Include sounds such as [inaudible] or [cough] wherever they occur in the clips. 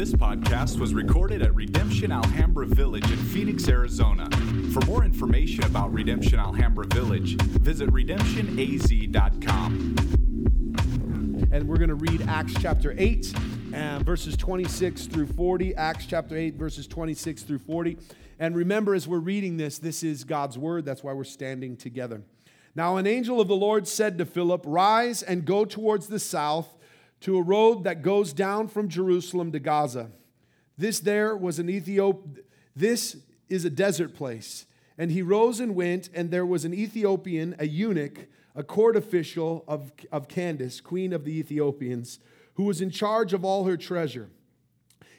This podcast was recorded at Redemption Alhambra Village in Phoenix, Arizona. For more information about Redemption Alhambra Village, visit redemptionaz.com. And we're going to read Acts chapter 8, and verses 26 through 40. Acts chapter 8, verses 26 through 40. And remember, as we're reading this, this is God's word. That's why we're standing together. Now, an angel of the Lord said to Philip, Rise and go towards the south to a road that goes down from Jerusalem to Gaza. This there was an Ethiop. This is a desert place. And he rose and went, and there was an Ethiopian, a eunuch, a court official of, of Candace, queen of the Ethiopians, who was in charge of all her treasure.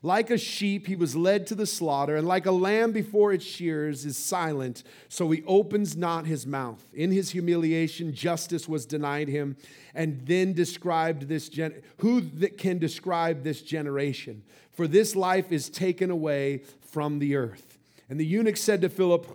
Like a sheep, he was led to the slaughter, and like a lamb before its shears is silent, so he opens not his mouth. In his humiliation, justice was denied him. And then described this gen- who that can describe this generation? For this life is taken away from the earth. And the eunuch said to Philip,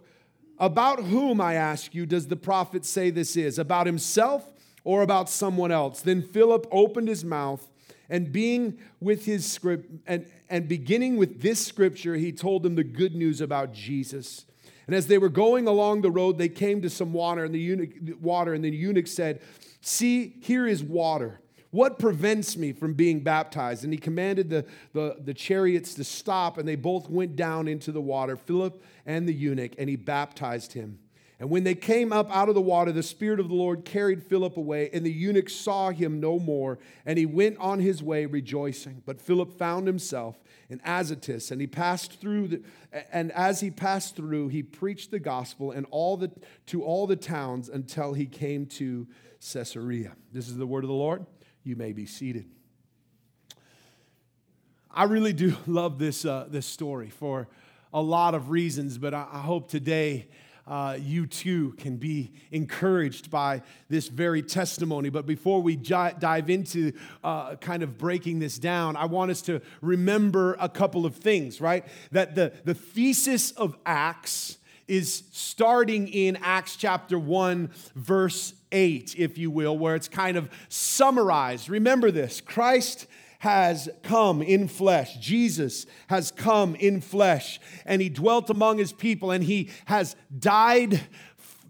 About whom, I ask you, does the prophet say this is? About himself or about someone else? Then Philip opened his mouth, and being with his script and, and beginning with this scripture, he told them the good news about Jesus. And as they were going along the road, they came to some water, and the eunuch water, and the eunuch said, See, here is water. What prevents me from being baptized? And he commanded the, the, the chariots to stop, and they both went down into the water, Philip and the eunuch, and he baptized him. And when they came up out of the water, the Spirit of the Lord carried Philip away, and the eunuch saw him no more, and he went on his way rejoicing. But Philip found himself in Azotus, and he passed through, the, and as he passed through, he preached the gospel and all the, to all the towns until he came to Caesarea. This is the word of the Lord. You may be seated. I really do [laughs] love this, uh, this story for a lot of reasons, but I, I hope today uh, you too can be encouraged by this very testimony. But before we j- dive into uh, kind of breaking this down, I want us to remember a couple of things, right? That the, the thesis of Acts is starting in Acts chapter 1, verse 8, if you will, where it's kind of summarized. Remember this Christ has come in flesh. Jesus has come in flesh, and he dwelt among his people, and he has died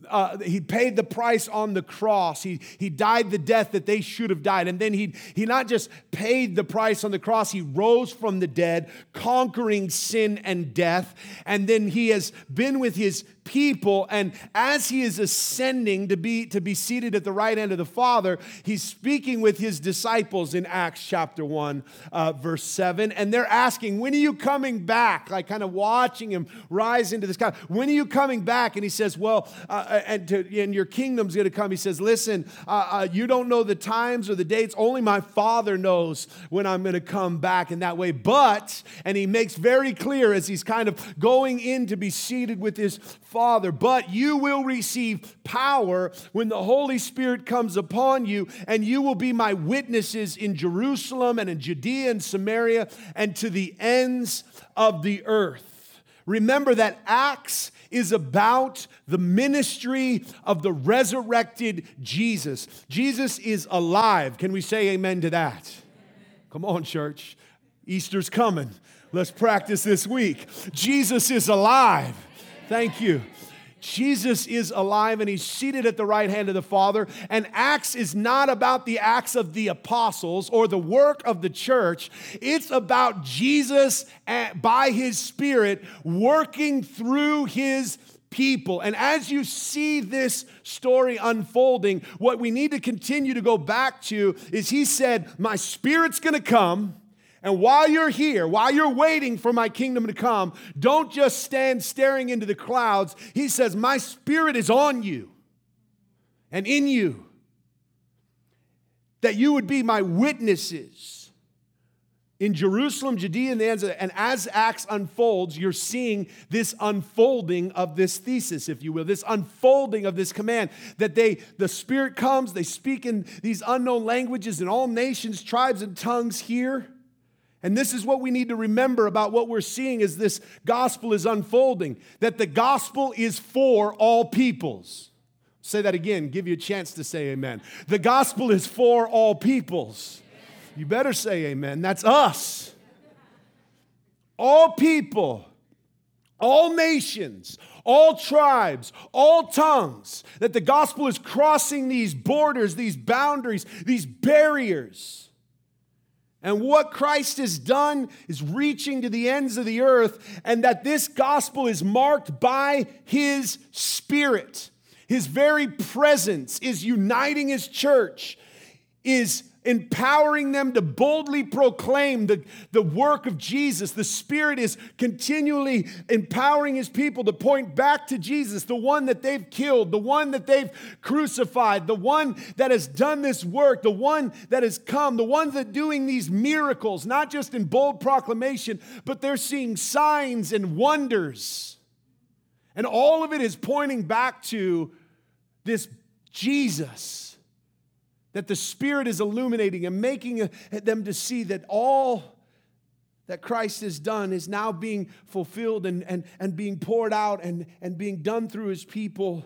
uh, he paid the price on the cross. He, he died the death that they should have died. And then he, he not just paid the price on the cross, he rose from the dead, conquering sin and death. And then he has been with his people. And as he is ascending to be, to be seated at the right hand of the Father, he's speaking with his disciples in Acts chapter 1, uh, verse 7. And they're asking, When are you coming back? Like kind of watching him rise into the sky. When are you coming back? And he says, Well, uh, uh and, to, and your kingdom's going to come. He says, Listen, uh, uh, you don't know the times or the dates. Only my Father knows when I'm going to come back in that way. But, and he makes very clear as he's kind of going in to be seated with his Father, but you will receive power when the Holy Spirit comes upon you, and you will be my witnesses in Jerusalem and in Judea and Samaria and to the ends of the earth. Remember that Acts is about the ministry of the resurrected Jesus. Jesus is alive. Can we say amen to that? Come on, church. Easter's coming. Let's practice this week. Jesus is alive. Thank you. Jesus is alive and he's seated at the right hand of the Father. And Acts is not about the acts of the apostles or the work of the church. It's about Jesus by his Spirit working through his people. And as you see this story unfolding, what we need to continue to go back to is he said, My Spirit's gonna come. And while you're here, while you're waiting for my kingdom to come, don't just stand staring into the clouds. He says, My spirit is on you and in you, that you would be my witnesses in Jerusalem, Judea, and the ends, and as Acts unfolds, you're seeing this unfolding of this thesis, if you will, this unfolding of this command that they, the Spirit comes, they speak in these unknown languages, and all nations, tribes, and tongues hear. And this is what we need to remember about what we're seeing as this gospel is unfolding that the gospel is for all peoples. Say that again, give you a chance to say amen. The gospel is for all peoples. You better say amen. That's us. All people, all nations, all tribes, all tongues, that the gospel is crossing these borders, these boundaries, these barriers. And what Christ has done is reaching to the ends of the earth, and that this gospel is marked by his spirit. His very presence is uniting his church, is empowering them to boldly proclaim the, the work of Jesus. The Spirit is continually empowering His people to point back to Jesus, the one that they've killed, the one that they've crucified, the one that has done this work, the one that has come, the ones that doing these miracles, not just in bold proclamation, but they're seeing signs and wonders. And all of it is pointing back to this Jesus that the Spirit is illuminating and making them to see that all that Christ has done is now being fulfilled and, and, and being poured out and, and being done through his people.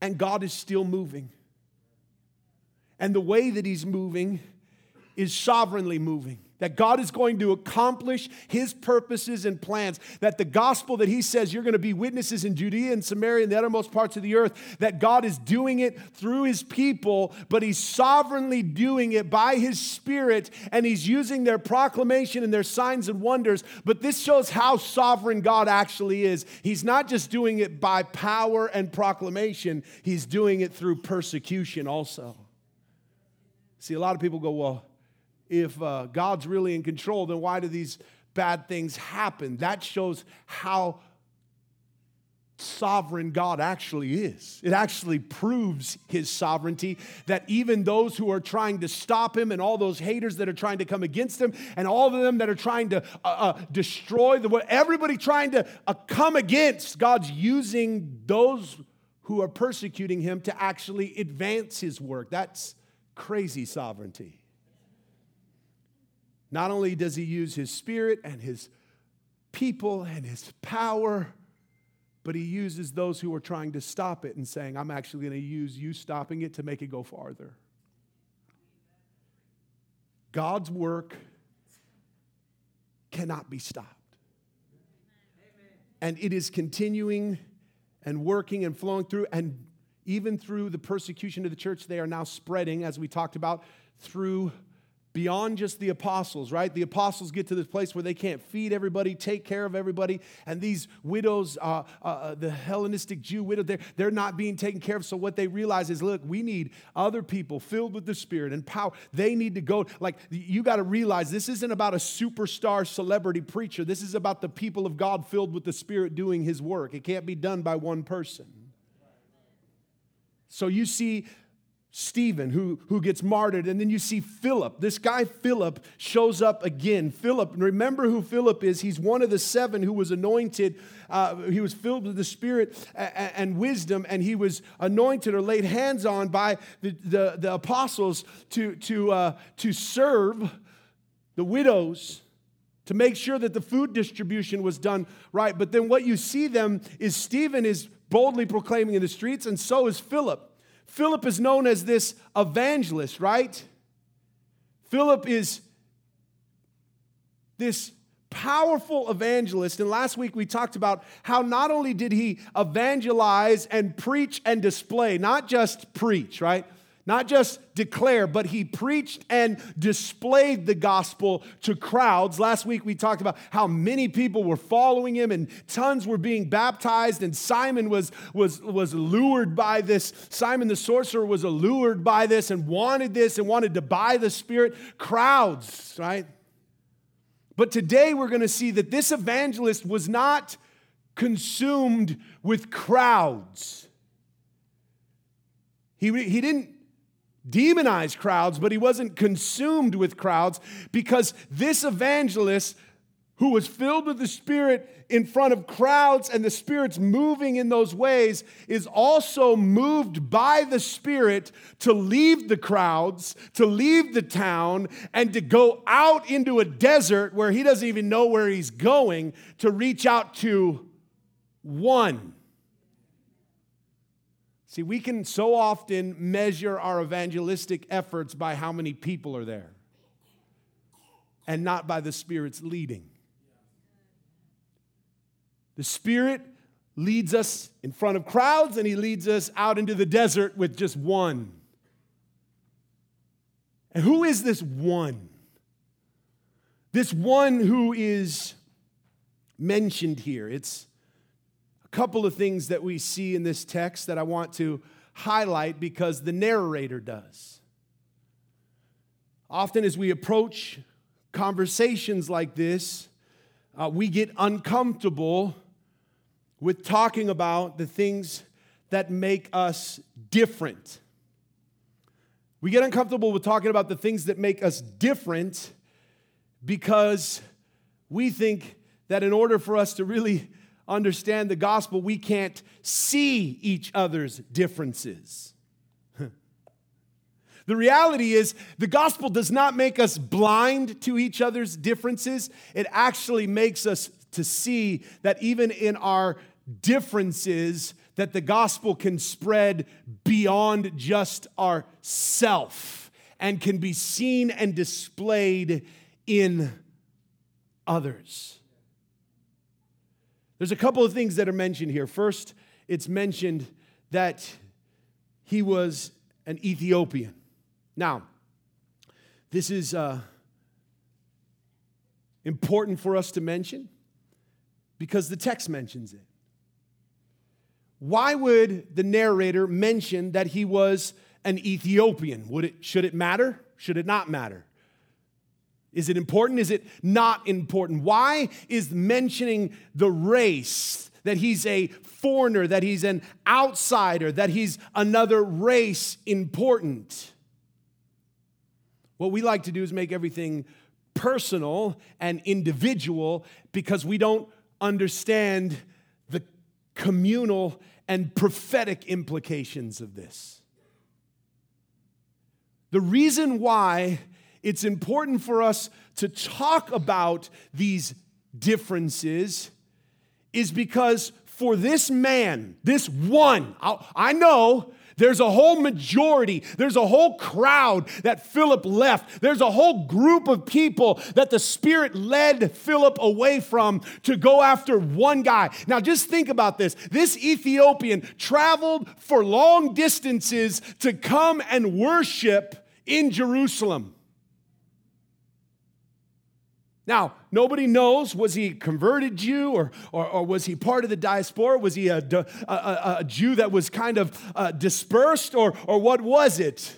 And God is still moving. And the way that he's moving is sovereignly moving that God is going to accomplish his purposes and plans, that the gospel that he says you're going to be witnesses in Judea and Samaria and the uttermost parts of the earth, that God is doing it through his people, but he's sovereignly doing it by his spirit, and he's using their proclamation and their signs and wonders. But this shows how sovereign God actually is. He's not just doing it by power and proclamation, he's doing it through persecution also. See, a lot of people go, well, if uh, God's really in control, then why do these bad things happen? That shows how sovereign God actually is. It actually proves his sovereignty that even those who are trying to stop him and all those haters that are trying to come against him and all of them that are trying to uh, uh, destroy the world, everybody trying to uh, come against God's using those who are persecuting him to actually advance his work. That's crazy sovereignty. Not only does he use his spirit and his people and his power, but he uses those who are trying to stop it and saying, I'm actually going to use you stopping it to make it go farther. God's work cannot be stopped. And it is continuing and working and flowing through, and even through the persecution of the church, they are now spreading, as we talked about, through beyond just the apostles, right? The apostles get to this place where they can't feed everybody, take care of everybody, and these widows, uh, uh, uh, the Hellenistic Jew widow, they're, they're not being taken care of. So what they realize is, look, we need other people filled with the Spirit and power. They need to go. Like you got to realize this isn't about a superstar celebrity preacher. This is about the people of God filled with the Spirit doing His work. It can't be done by one person. So you see Stephen, who, who gets martyred. And then you see Philip. This guy, Philip, shows up again. Philip, remember who Philip is. He's one of the seven who was anointed. Uh, he was filled with the Spirit and, and, wisdom, and he was anointed or laid hands on by the, the, the apostles to, to, uh, to serve the widows to make sure that the food distribution was done right. But then what you see them is Stephen is boldly proclaiming in the streets, and so is Philip. Philip is known as this evangelist, right? Philip is this powerful evangelist. And last week we talked about how not only did he evangelize and preach and display, not just preach, right? Not just declare, but he preached and displayed the gospel to crowds. Last week we talked about how many people were following him and tons were being baptized, and Simon was, was, was lured by this. Simon the sorcerer was allured by this and wanted this and wanted to buy the Spirit. Crowds, right? But today we're going to see that this evangelist was not consumed with crowds. He, he didn't demonize crowds, but he wasn't consumed with crowds because this evangelist who was filled with the Spirit in front of crowds and the Spirit's moving in those ways is also moved by the Spirit to leave the crowds, to leave the town, and to go out into a desert where he doesn't even know where he's going to reach out to one. See, we can so often measure our evangelistic efforts by how many people are there and not by the Spirit's leading. The Spirit leads us in front of crowds and He leads us out into the desert with just one. And who is this one? This one who is mentioned here. It's couple of things that we see in this text that I want to highlight because the narrator does. Often, as we approach conversations like this, uh, we get uncomfortable with talking about the things that make us different. We get uncomfortable with talking about the things that make us different because we think that in order for us to really understand the gospel, we can't see each other's differences. [laughs] The reality is, the gospel does not make us blind to each other's differences. It actually makes us to see that even in our differences that the gospel can spread beyond just our self and can be seen and displayed in others. There's a couple of things that are mentioned here. First, it's mentioned that he was an Ethiopian. Now, this is uh, important for us to mention because the text mentions it. Why would the narrator mention that he was an Ethiopian? Would it, should it matter? Should it not matter? Is it important? Is it not important? Why is mentioning the race, that he's a foreigner, that he's an outsider, that he's another race important? What we like to do is make everything personal and individual because we don't understand the communal and prophetic implications of this. The reason why it's important for us to talk about these differences is because for this man, this one, I know there's a whole majority, there's a whole crowd that Philip left. There's a whole group of people that the Spirit led Philip away from to go after one guy. Now, just think about this. This Ethiopian traveled for long distances to come and worship in Jerusalem. Now, nobody knows was he a converted Jew or, or, or, was he part of the diaspora? Was he a, a, a Jew that was kind of uh, dispersed or, or what was it?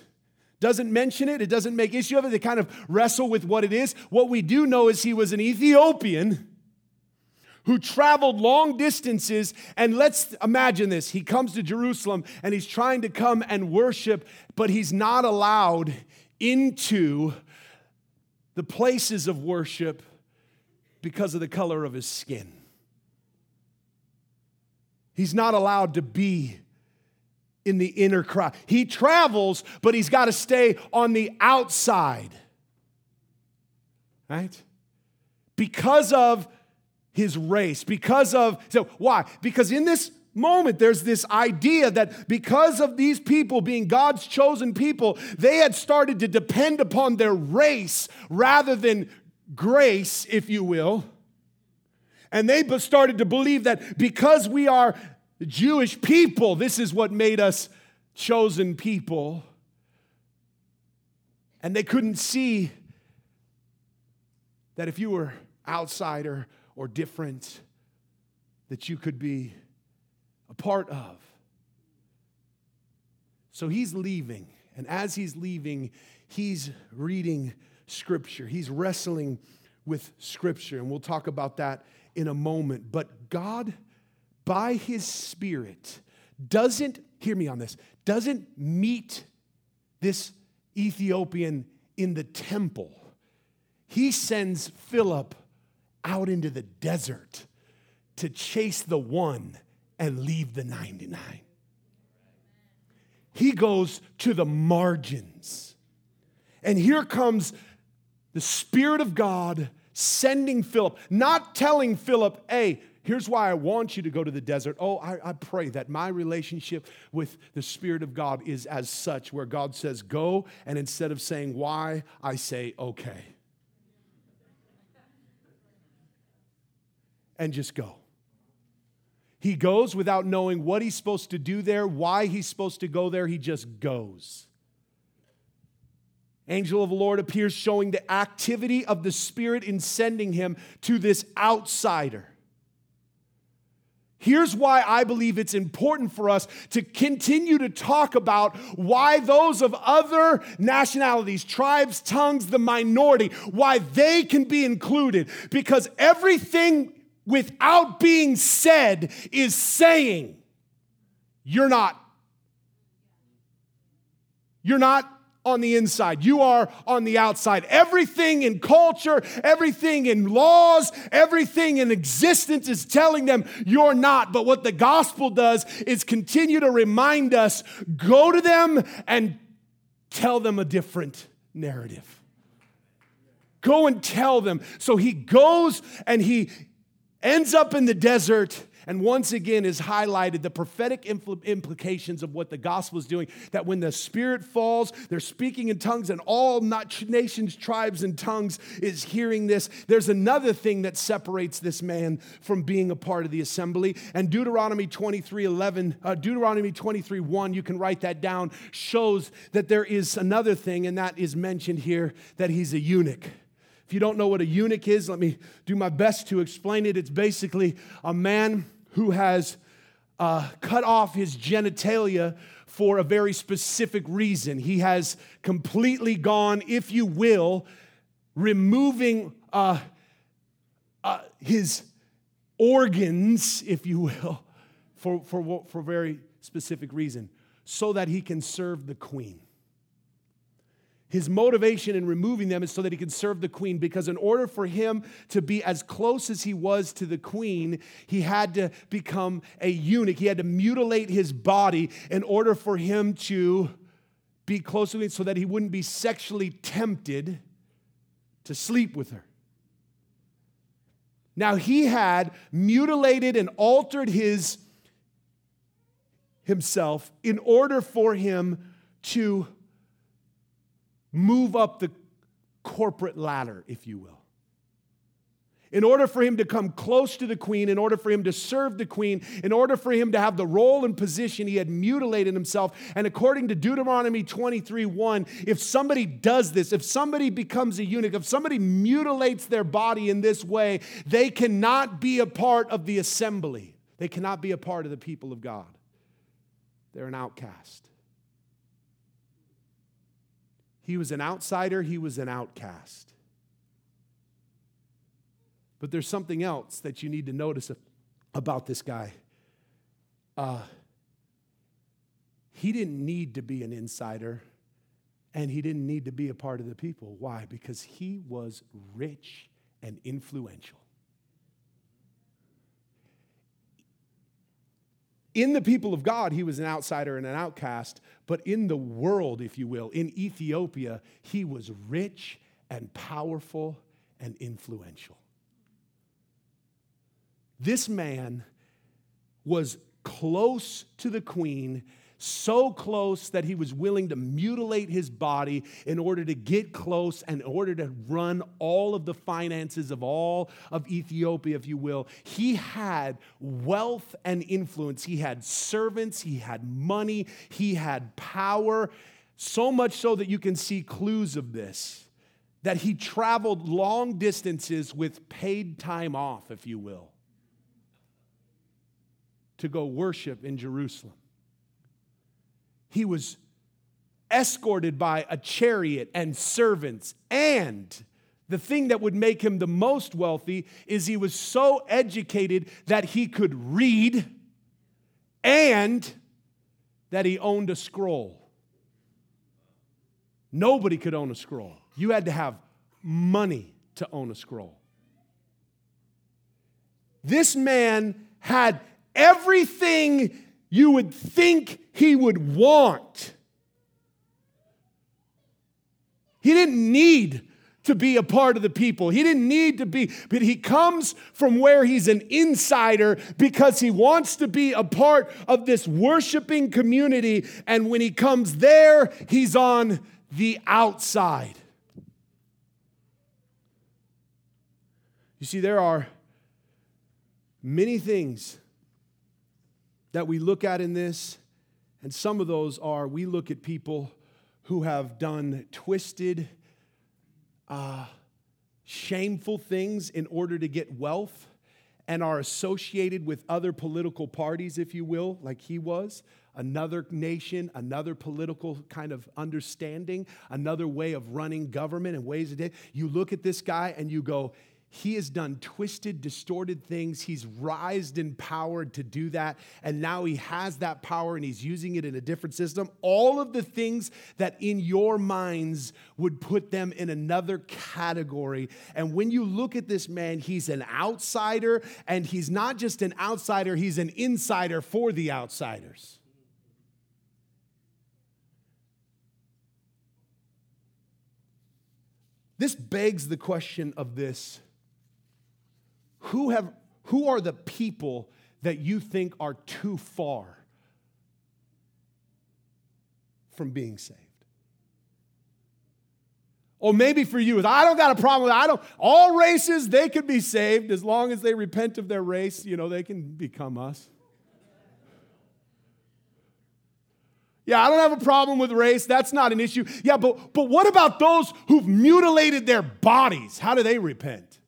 Doesn't mention it, it doesn't make issue of it. They kind of wrestle with what it is. What we do know is he was an Ethiopian who traveled long distances. And let's imagine this he comes to Jerusalem and he's trying to come and worship, but he's not allowed into the places of worship because of the color of his skin. He's not allowed to be in the inner crowd. He travels, but he's got to stay on the outside. Right? Because of his race, because of, so why? Because in this moment, there's this idea that because of these people being God's chosen people, they had started to depend upon their race rather than grace, if you will. And they started to believe that because we are Jewish people, this is what made us chosen people. And they couldn't see that if you were outsider or different, that you could be part of. So he's leaving, and as he's leaving, he's reading Scripture. He's wrestling with Scripture, and we'll talk about that in a moment. But God, by His Spirit, doesn't, hear me on this, doesn't meet this Ethiopian in the temple, he sends Philip out into the desert to chase the one and leave the 99. He goes to the margins. And here comes the Spirit of God sending Philip, not telling Philip, hey, here's why I want you to go to the desert. Oh, I, I, pray that my relationship with the Spirit of God is as such, where God says, go, and instead of saying why, I say, okay. And just go. He goes without knowing what he's supposed to do there, why he's supposed to go there, he just goes. Angel of the Lord appears showing the activity of the Spirit in sending him to this outsider. Here's why I believe it's important for us to continue to talk about why those of other nationalities, tribes, tongues, the minority, why they can be included. Because everything without being said is saying, You're not. You're not on the inside. You are on the outside. Everything in culture, everything in laws, everything in existence is telling them you're not. But what the gospel does is continue to remind us go to them and tell them a different narrative. Go and tell them. So he goes and he ends up in the desert and once again is highlighted the prophetic impl- implications of what the gospel is doing. That when the Spirit falls, they're speaking in tongues, and all nations, tribes, and tongues is hearing this. There's another thing that separates this man from being a part of the assembly. And Deuteronomy 23 11, uh, Deuteronomy 23 1, you can write that down, shows that there is another thing, and that is mentioned here that he's a eunuch. If you don't know what a eunuch is, let me do my best to explain it. It's basically a man who has uh, cut off his genitalia for a very specific reason. He has completely gone, if you will, removing uh, uh, his organs, if you will, for, for, for very specific reason, so that he can serve the queen. His motivation in removing them is so that he can serve the queen, because in order for him to be as close as he was to the queen, he had to become a eunuch. He had to mutilate his body in order for him to be close to her so that he wouldn't be sexually tempted to sleep with her. Now, he had mutilated and altered his himself in order for him to move up the corporate ladder, if you will. In order for him to come close to the queen, in order for him to serve the queen, in order for him to have the role and position, he had mutilated himself. And according to Deuteronomy 23 1, if somebody does this, if somebody becomes a eunuch, if somebody mutilates their body in this way, they cannot be a part of the assembly. They cannot be a part of the people of God. They're an outcast. He was an outsider, he was an outcast. But there's something else that you need to notice about this guy. Uh, he didn't need to be an insider and he didn't need to be a part of the people. Why? Because he was rich and influential. In the people of God, he was an outsider and an outcast, but in the world, if you will, in Ethiopia, he was rich and powerful and influential. This man was close to the queen so close that he was willing to mutilate his body in order to get close and in order to run all of the finances of all of Ethiopia, if you will. He had wealth and influence. He had servants, he had money, he had power, so much so that you can see clues of this. That he traveled long distances with paid time off, if you will, to go worship in Jerusalem. He was escorted by a chariot and servants. And the thing that would make him the most wealthy is he was so educated that he could read and that he owned a scroll. Nobody could own a scroll. You had to have money to own a scroll. This man had everything you would think he would want. He didn't need to be a part of the people. He didn't need to be, but he comes from where he's an insider because he wants to be a part of this worshiping community. And when he comes there, he's on the outside. You see, there are many things that we look at in this, and some of those are we look at people who have done twisted, uh, shameful things in order to get wealth and are associated with other political parties, if you will, like he was, another nation, another political kind of understanding, another way of running government and ways of it. You look at this guy and you go, he has done twisted, distorted things. He's rised in power to do that. And now he has that power and he's using it in a different system. All of the things that in your minds would put them in another category. And when you look at this man, he's an outsider. And he's not just an outsider, he's an insider for the outsiders. This begs the question of this who, have, who are the people that you think are too far from being saved? Or maybe for you, I don't got a problem with. I don't, all races, they could be saved as long as they repent of their race, you know, they can become us. Yeah, I don't have a problem with race. That's not an issue. Yeah, but, but what about those who've mutilated their bodies? How do they repent?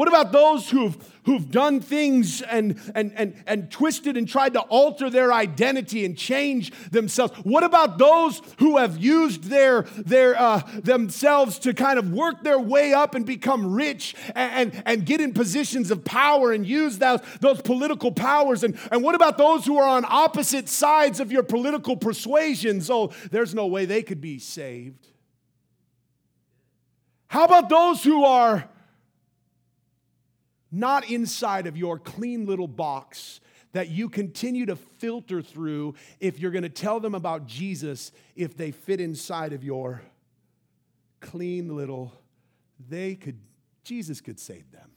What about those who've, who've done things and, and, and, and twisted and tried to alter their identity and change themselves? What about those who have used their, their, uh, themselves to kind of work their way up and become rich and, and, and get in positions of power and use those, those political powers? And, and what about those who are on opposite sides of your political persuasions? Oh, there's no way they could be saved. How about those who are not inside of your clean little box that you continue to filter through if you're going to tell them about Jesus if they fit inside of your clean little they could Jesus could save them.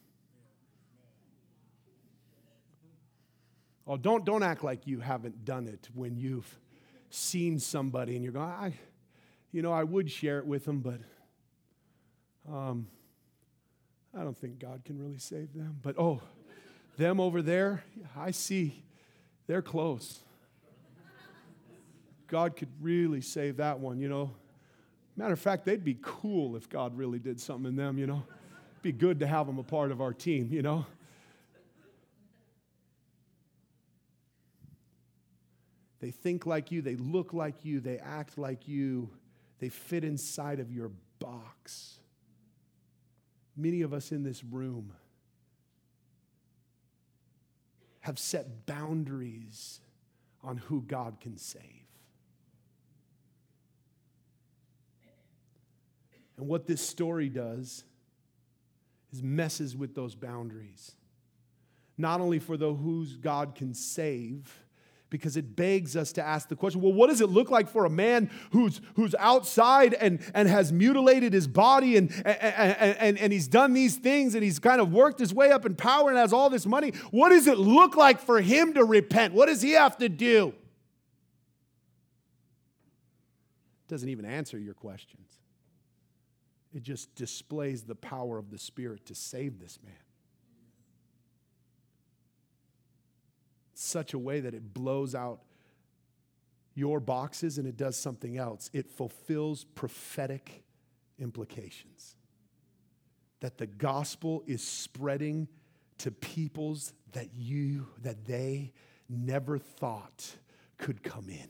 Oh, don't, don't act like you haven't done it when you've seen somebody and you're going, I, you know, I would share it with them, but um, I don't think God can really save them. But oh, them over there, I see they're close. God could really save that one, you know. Matter of fact, they'd be cool if God really did something in them, you know. Be good to have them a part of our team, you know. They think like you, they look like you, they act like you, they fit inside of your box. Many of us in this room have set boundaries on who God can save. And what this story does is messes with those boundaries. Not only for those whose God can save, because it begs us to ask the question well, what does it look like for a man who's, who's outside and, and has mutilated his body and, and, and, and he's done these things and he's kind of worked his way up in power and has all this money? What does it look like for him to repent? What does he have to do? It Doesn't even answer your questions. It just displays the power of the Spirit to save this man. Such a way that it blows out your boxes and it does something else. It fulfills prophetic implications. That the gospel is spreading to peoples that you, that they never thought could come in.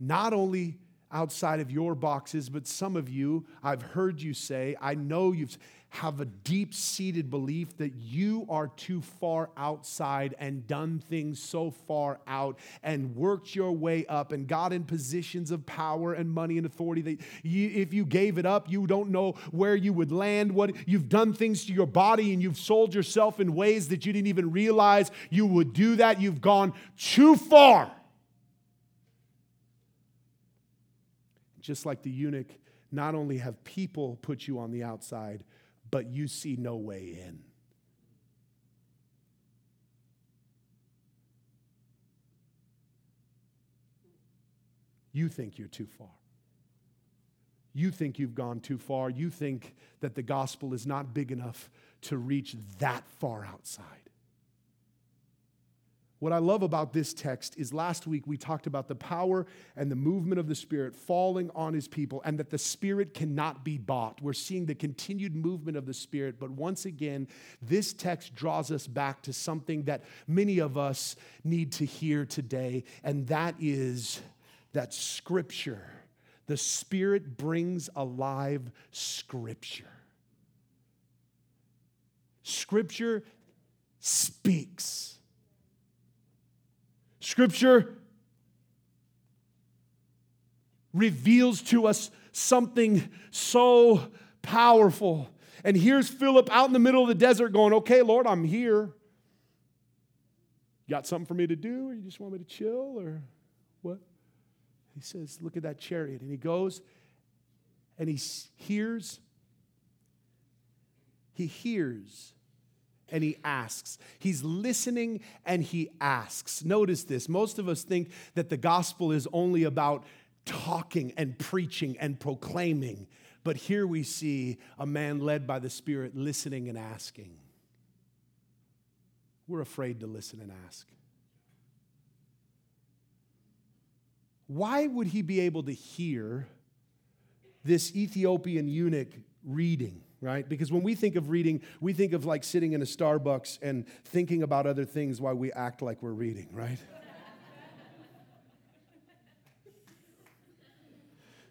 Not only outside of your boxes, but some of you, I've heard you say, I know you've a deep seated belief that you are too far outside and done things so far out and worked your way up and got in positions of power and money and authority that you, if you gave it up, you don't know where you would land. What you've done things to your body and you've sold yourself in ways that you didn't even realize you would do that. You've gone too far. Just like the eunuch, not only have people put you on the outside, but you see no way in. You think you're too far. You think you've gone too far. You think that the gospel is not big enough to reach that far outside. What I love about this text is last week we talked about the power and the movement of the Spirit falling on His people and that the Spirit cannot be bought. We're seeing the continued movement of the Spirit, but once again, this text draws us back to something that many of us need to hear today, and that is that Scripture, the Spirit brings alive Scripture. Scripture speaks. Scripture reveals to us something so powerful. And here's Philip out in the middle of the desert going, Okay, Lord, I'm here. Got something for me to do, or you just want me to chill, or what? He says, Look at that chariot. And he goes and he hears, he hears and he asks. He's listening and he asks. Notice this. Most of us think that the gospel is only about talking and preaching and proclaiming. But here we see a man led by the Spirit listening and asking. We're afraid to listen and ask. Why would he be able to hear this Ethiopian eunuch reading? Right? Because when we think of reading, we think of like sitting in a Starbucks and thinking about other things while we act like we're reading, right?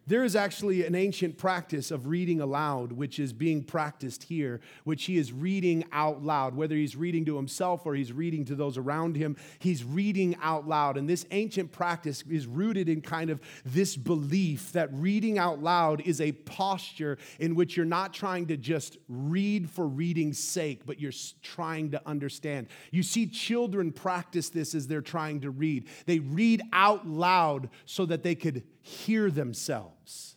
There is actually an ancient practice of reading aloud, which is being practiced here, which he is reading out loud. Whether he's reading to himself or he's reading to those around him, he's reading out loud. And this ancient practice is rooted in kind of this belief that reading out loud is a posture in which you're not trying to just read for reading's sake, but you're trying to understand. You see children practice this as they're trying to read, they read out loud so that they could hear themselves.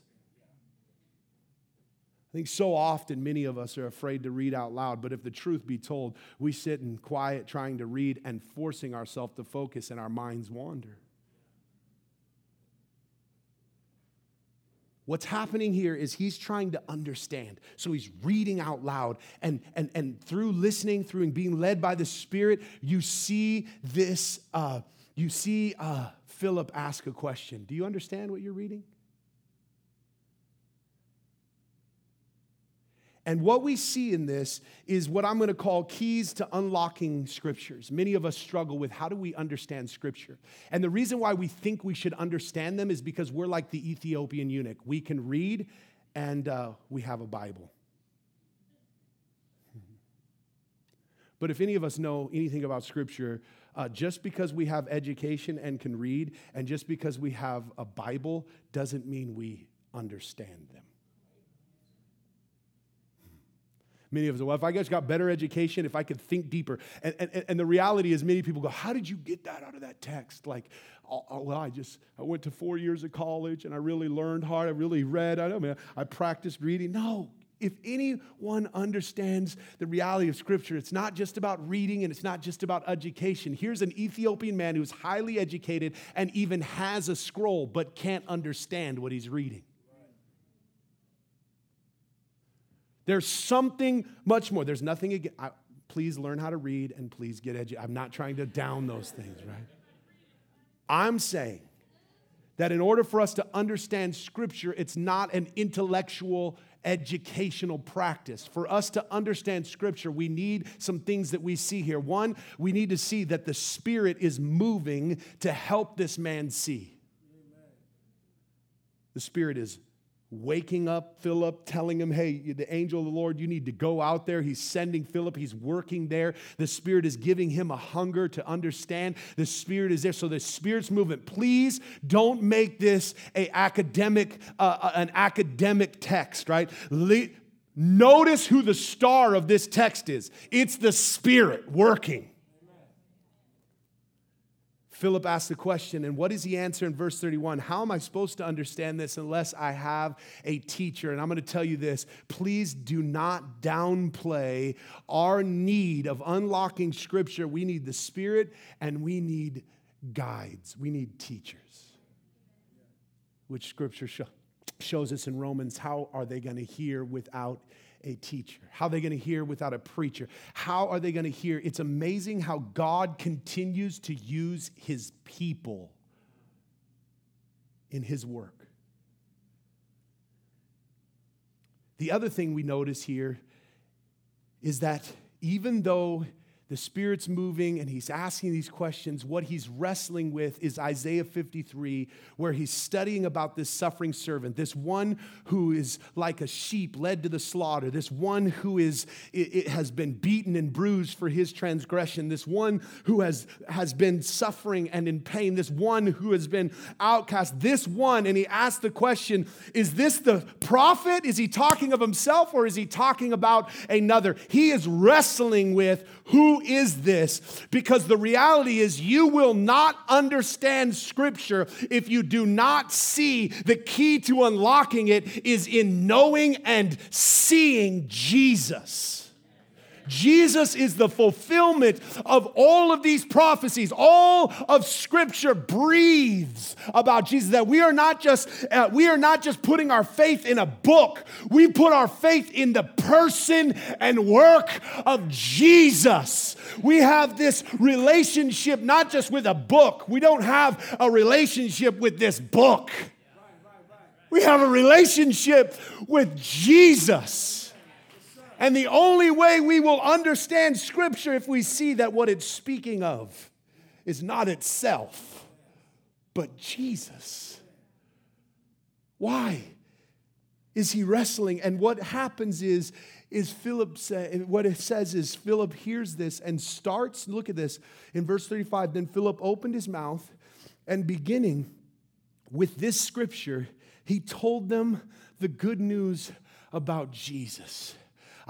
I think so often many of us are afraid to read out loud, but if the truth be told, we sit in quiet trying to read and forcing ourselves to focus and our minds wander. What's happening here is he's trying to understand. So he's reading out loud. And, and, and through listening, through and being led by the Spirit, you see this, uh, you see uh, Philip ask a question Do you understand what you're reading? And what we see in this is what I'm going to call keys to unlocking scriptures. Many of us struggle with how do we understand scripture? And the reason why we think we should understand them is because we're like the Ethiopian eunuch. We can read and uh, we have a Bible. [laughs] But if any of us know anything about scripture, uh, just because we have education and can read, and just because we have a Bible, doesn't mean we understand them. Hmm. Many of us, well, if I just got better education, if I could think deeper. And, and, and the reality is, many people go, How did you get that out of that text? Like, oh, oh, well, I just, I went to four years of college and I really learned hard. I really read. I, I mean, I practiced reading. No, if anyone understands the reality of Scripture, it's not just about reading and it's not just about education. Here's an Ethiopian man who's highly educated and even has a scroll but can't understand what he's reading. There's something much more. There's nothing again. I, please learn how to read and please get educated. I'm not trying to down those things, right? I'm saying that in order for us to understand Scripture, it's not an intellectual educational practice. For us to understand Scripture, we need some things that we see here. One, we need to see that the Spirit is moving to help this man see. The Spirit is waking up Philip, telling him, Hey, the angel of the Lord, you need to go out there. He's sending Philip, he's working there. The Spirit is giving him a hunger to understand. The Spirit is there. So the Spirit's movement. Please don't make this a academic, uh, uh an academic text, right? Le- Notice who the star of this text is. It's the Spirit working. Philip asked the question, and what does he answer in verse 31? How am I supposed to understand this unless I have a teacher? And I'm going to tell you this please do not downplay our need of unlocking scripture. We need the Spirit and we need guides, we need teachers, which scripture shows us in Romans. How are they going to hear without a teacher? How are they going to hear without a preacher? How are they going to hear? It's amazing how God continues to use his people in his work. The other thing we notice here is that even though the Spirit's moving and he's asking these questions. What he's wrestling with is Isaiah 53, where he's studying about this suffering servant, this one who is like a sheep led to the slaughter, this one who is, it, it has been beaten and bruised for his transgression, this one who has, has been suffering and in pain, this one who has been outcast, this one. And he asks the question Is this the prophet? Is he talking of himself or is he talking about another? He is wrestling with who is this? Because the reality is, you will not understand Scripture if you do not see the key to unlocking it is in knowing and seeing Jesus. Jesus is the fulfillment of all of these prophecies. All of Scripture breathes about Jesus. That we are not just uh, we are not just putting our faith in a book. We put our faith in the person and work of Jesus. We have this relationship not just with a book. We don't have a relationship with this book. We have a relationship with Jesus. And the only way we will understand Scripture if we see that what it's speaking of is not itself, but Jesus. Why is he wrestling? And what happens is, is Philip say, what it says is Philip hears this and starts, look at this in verse 35. Then Philip opened his mouth and beginning with this scripture, he told them the good news about Jesus.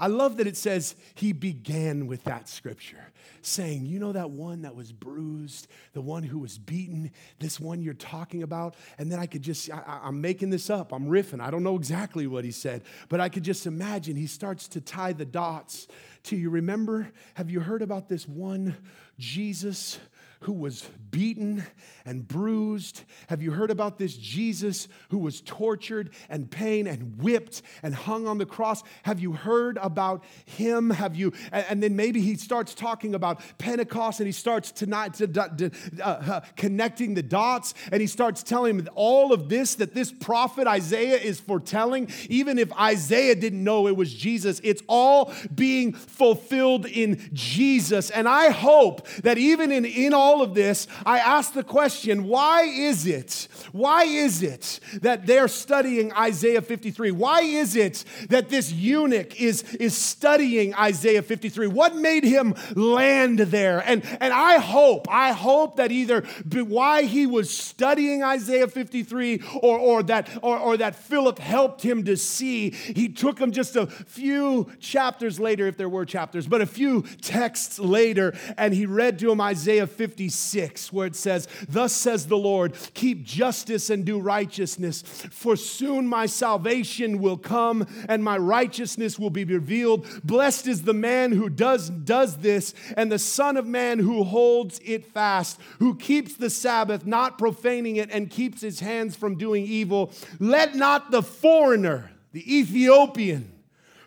I love that it says he began with that scripture, saying, You know that one that was bruised, the one who was beaten, this one you're talking about? And then I could just, I, am making this up, I'm riffing. I don't know exactly what he said, but I could just imagine he starts to tie the dots to you. Remember, have you heard about this one Jesus who was beaten and bruised? Have you heard about this Jesus who was tortured and pain and whipped and hung on the cross? Have you heard about him? Have you? And, then maybe he starts talking about Pentecost and he starts tonight to, to uh, uh, connecting the dots and he starts telling him all of this that this prophet Isaiah is foretelling. Even if Isaiah didn't know it was Jesus, it's all being fulfilled in Jesus. And I hope that even in, in all all of this, I ask the question why is it, why is it that they're studying Isaiah 53? Why is it that this eunuch is, is studying Isaiah 53? What made him land there? And, and I hope, I hope that either why he was studying Isaiah 53 or, or, that, or, or that Philip helped him to see, he took him just a few chapters later, if there were chapters, but a few texts later, and he read to him Isaiah 53 56, where it says, Thus says the Lord, keep justice and do righteousness, for soon my salvation will come and my righteousness will be revealed. Blessed is the man who does, does this, and the Son of Man who holds it fast, who keeps the Sabbath, not profaning it, and keeps his hands from doing evil. Let not the foreigner, the Ethiopian,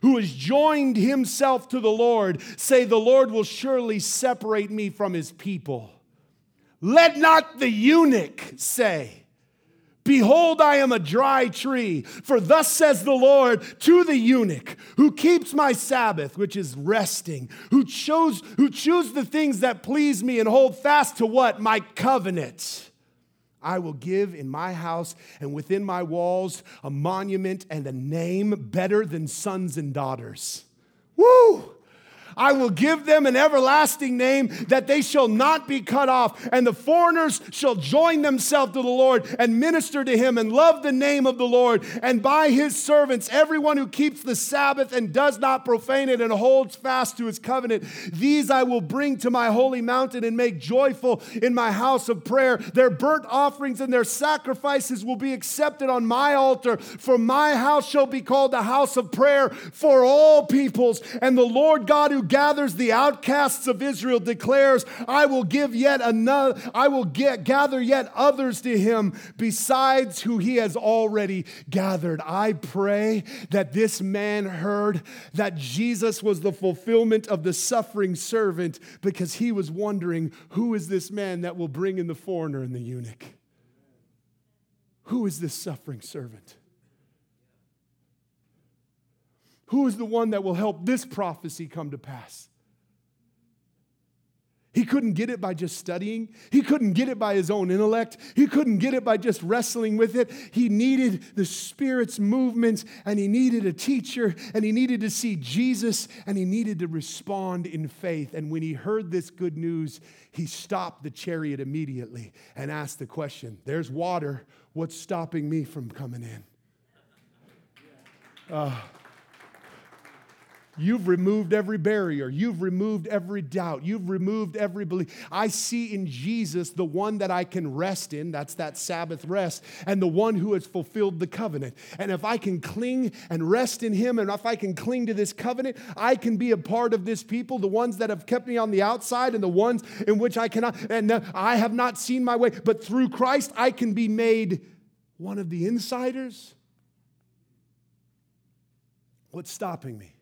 who has joined himself to the Lord, say, The Lord will surely separate me from his people. Let not the eunuch say, Behold, I am a dry tree. For thus says the Lord to the eunuch who keeps my Sabbath, which is resting, who chose, who choose the things that please me and hold fast to what? My covenant. I will give in my house and within my walls a monument and a name better than sons and daughters. Woo! I will give them an everlasting name that they shall not be cut off. And the foreigners shall join themselves to the Lord and minister to him and love the name of the Lord. And by his servants, everyone who keeps the Sabbath and does not profane it and holds fast to his covenant, these I will bring to my holy mountain and make joyful in my house of prayer. Their burnt offerings and their sacrifices will be accepted on my altar. For my house shall be called a house of prayer for all peoples. And the Lord God who gathers the outcasts of Israel declares, I will give yet another, I will get, gather yet others to him besides who he has already gathered. I pray that this man heard that Jesus was the fulfillment of the suffering servant because he was wondering, who is this man that will bring in the foreigner and the eunuch? Who is this suffering servant? Who is the one that will help this prophecy come to pass? He couldn't get it by just studying. He couldn't get it by his own intellect. He couldn't get it by just wrestling with it. He needed the Spirit's movements, and he needed a teacher, and he needed to see Jesus, and he needed to respond in faith. And when he heard this good news, he stopped the chariot immediately and asked the question There's water. What's stopping me from coming in? Uh, You've removed every barrier. You've removed every doubt. You've removed every belief. I see in Jesus the one that I can rest in. That's that Sabbath rest, and the one who has fulfilled the covenant. And if I can cling and rest in him, and if I can cling to this covenant, I can be a part of this people, the ones that have kept me on the outside and the ones in which I cannot, and uh, I have not seen my way. But through Christ, I can be made one of the insiders. What's stopping me?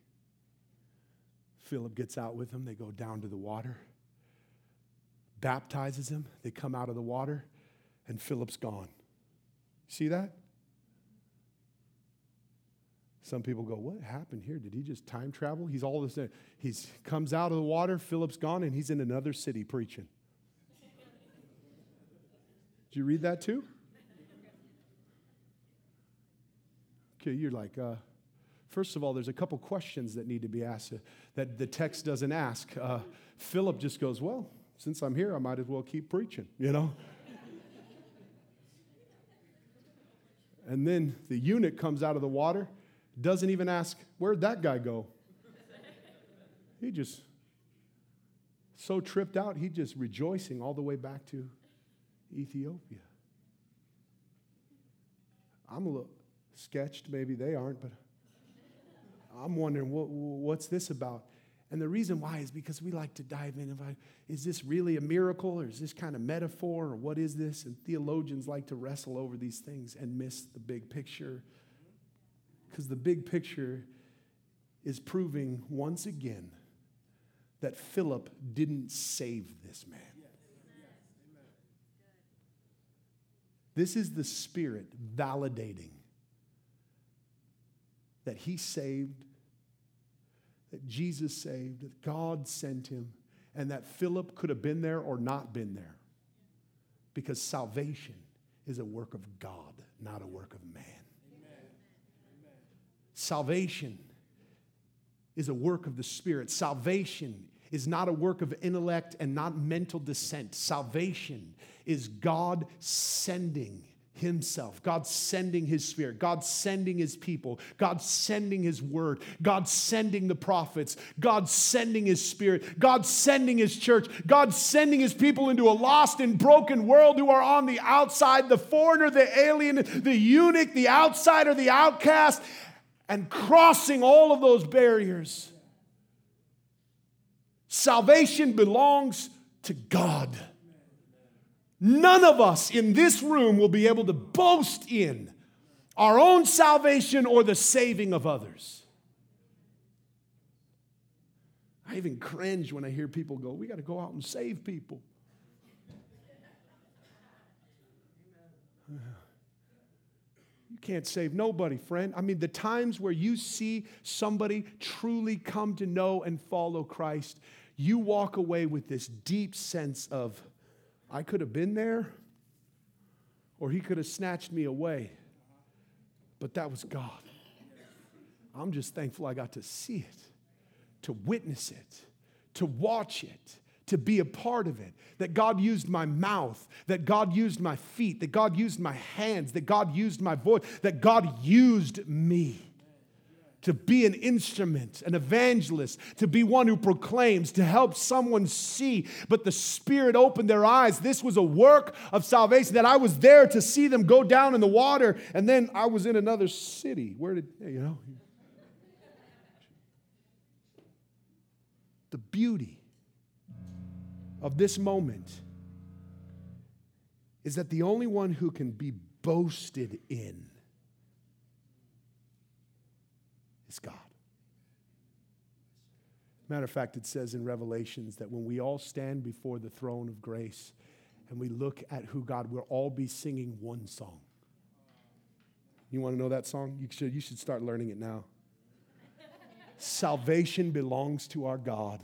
Philip gets out with him. They go down to the water, baptizes him. They come out of the water, and Philip's gone. See that? Some people go, What happened here? Did he just time travel? He's all this. He comes out of the water, Philip's gone, and he's in another city preaching. Did you read that too? Okay, you're like, uh, First of all, there's a couple questions that need to be asked uh, that the text doesn't ask. Uh, Philip just goes, Well, since I'm here, I might as well keep preaching, you know? and then the eunuch comes out of the water, doesn't even ask, Where'd that guy go? He just, so tripped out, he just rejoicing all the way back to Ethiopia. I'm a little sketched, maybe they aren't, but I'm wondering, what, what's this about? And the reason why is because we like to dive in and find, is this really a miracle or is this kind of metaphor or what is this? And theologians like to wrestle over these things and miss the big picture. Because the big picture is proving once again that Philip didn't save this man. This is the Spirit validating that he saved, that Jesus saved, that God sent him, and that Philip could have been there or not been there. Because salvation is a work of God, not a work of man. Amen. Salvation is a work of the Spirit. Salvation is not a work of intellect and not mental descent. Salvation is God sending Himself, God sending His Spirit, God sending His people, God sending His Word, God sending the prophets, God sending His Spirit, God sending His church, God sending His people into a lost and broken world who are on the outside the foreigner, the alien, the eunuch, the outsider, the outcast, and crossing all of those barriers. Salvation belongs to God. None of us in this room will be able to boast in our own salvation or the saving of others. I even cringe when I hear people go, We got to go out and save people. You can't save nobody, friend. I mean, the times where you see somebody truly come to know and follow Christ, you walk away with this deep sense of, I could have been there. or he could have snatched me away. But that was God. I'm just thankful I got to see it, to witness it, to watch it, to be a part of it. That God used my mouth, that God used my feet, that God used my hands, that God used my voice, that God used me to be an instrument, an evangelist, to be one who proclaims, to help someone see. But the Spirit opened their eyes. This was a work of salvation that I was there to see them go down in the water. And then I was in another city. Where did, you know? The beauty of this moment is that the only one who can be boasted in is God. Matter of fact, it says in Revelations that when we all stand before the throne of grace and we look at who God, we'll all be singing one song. You want to know that song? You should, you should start learning it now. [laughs] Salvation belongs to our God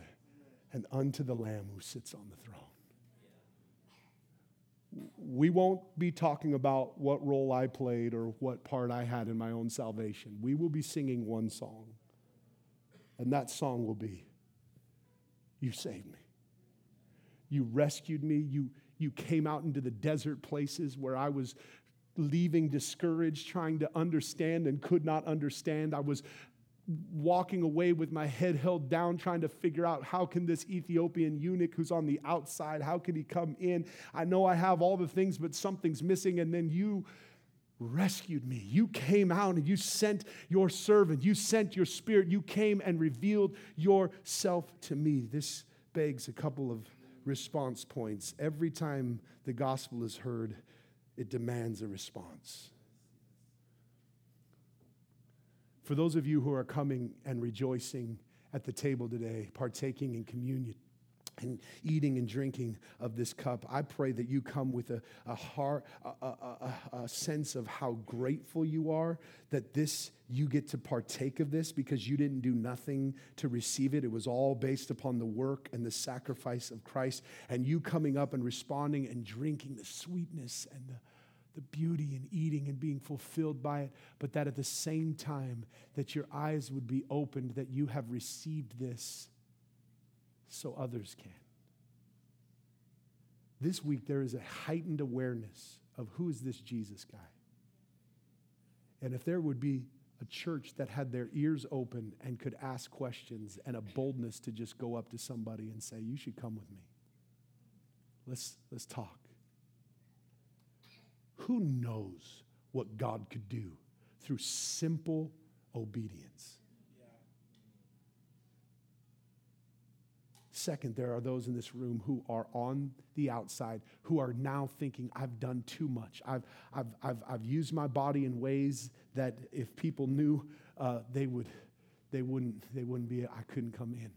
and unto the Lamb who sits on the throne. We won't be talking about what role I played or what part I had in my own salvation. We will be singing one song, and that song will be You saved me. You rescued me. You, you came out into the desert places where I was leaving discouraged, trying to understand and could not understand. I was walking away with my head held down trying to figure out how can this ethiopian eunuch who's on the outside how can he come in? I know i have all the things but something's missing. And then you rescued me. You came out and you sent your servant. You sent your spirit. You came and revealed yourself to me. This begs a couple of response points. Every time the gospel is heard it demands a response For those of you who are coming and rejoicing at the table today, partaking in communion, and eating and drinking of this cup, I pray that you come with a, a heart, a, a, a, sense of how grateful you are that this you get to partake of this because you didn't do nothing to receive it. It was all based upon the work and the sacrifice of Christ, and you coming up and responding and drinking the sweetness and the the beauty in eating and being fulfilled by it, but that at the same time that your eyes would be opened that you have received this so others can. This week there is a heightened awareness of who is this Jesus guy. And if there would be a church that had their ears open and could ask questions and a boldness to just go up to somebody and say, You should come with me. Let's, let's talk. Who knows what God could do through simple obedience? Second, there are those in this room who are on the outside who are now thinking, I've done too much. I've, I've, I've, I've used my body in ways that if people knew, uh, they, would, they, wouldn't, they wouldn't be, I couldn't come in.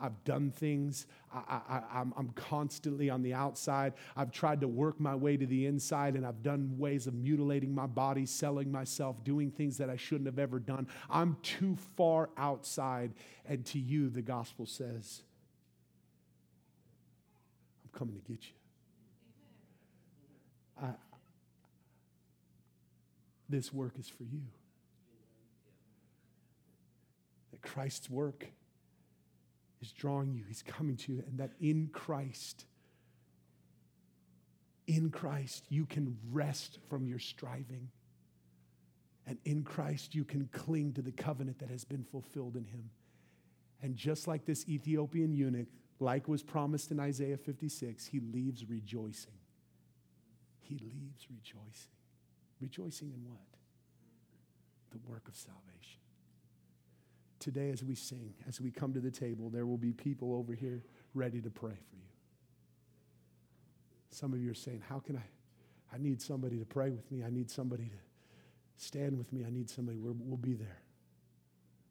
I've done things. I, am constantly on the outside. I've tried to work my way to the inside, and I've done ways of mutilating my body, selling myself, doing things that I shouldn't have ever done. I'm too far outside. And to you, the gospel says, I'm coming to get you. I, this work is for you. That Christ's work is drawing you, He's coming to you, and that in Christ, in Christ, you can rest from your striving. And in Christ, you can cling to the covenant that has been fulfilled in Him. And just like this Ethiopian eunuch, like was promised in Isaiah 56, he leaves rejoicing. He leaves rejoicing. Rejoicing in what? The work of salvation today as we sing, as we come to the table, there will be people over here ready to pray for you. Some of you are saying, How can I? I need somebody to pray with me. I need somebody to stand with me. I need somebody. we will be there.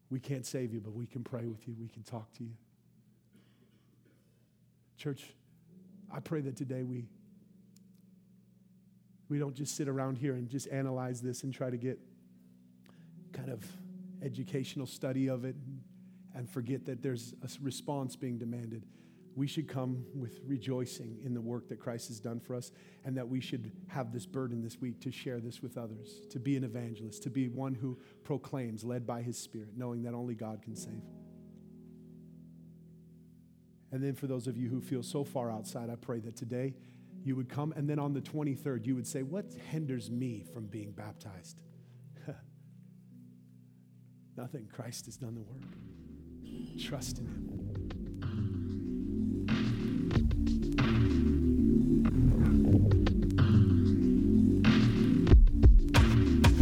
We can't save you, but we can pray with you. We can talk to you. Church, I pray that today we, we don't just sit around here and just analyze this and try to get kind of educational study of it and forget that there's a response being demanded. we should come with rejoicing in the work that Christ has done for us, and that we should have this burden this week to share this with others, to be an evangelist, to be one who proclaims, led by his Spirit, knowing that only God can save. And then for those of you who feel so far outside, I pray that today you would come, and then on the 23rd, you would say, What hinders me from being baptized? Nothing. Christ has done the work. Trust in Him.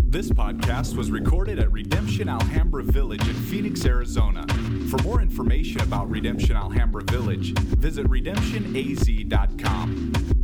This podcast was recorded at Redemption Alhambra Village in Phoenix, Arizona. For more information about Redemption Alhambra Village, visit redemptionaz.com.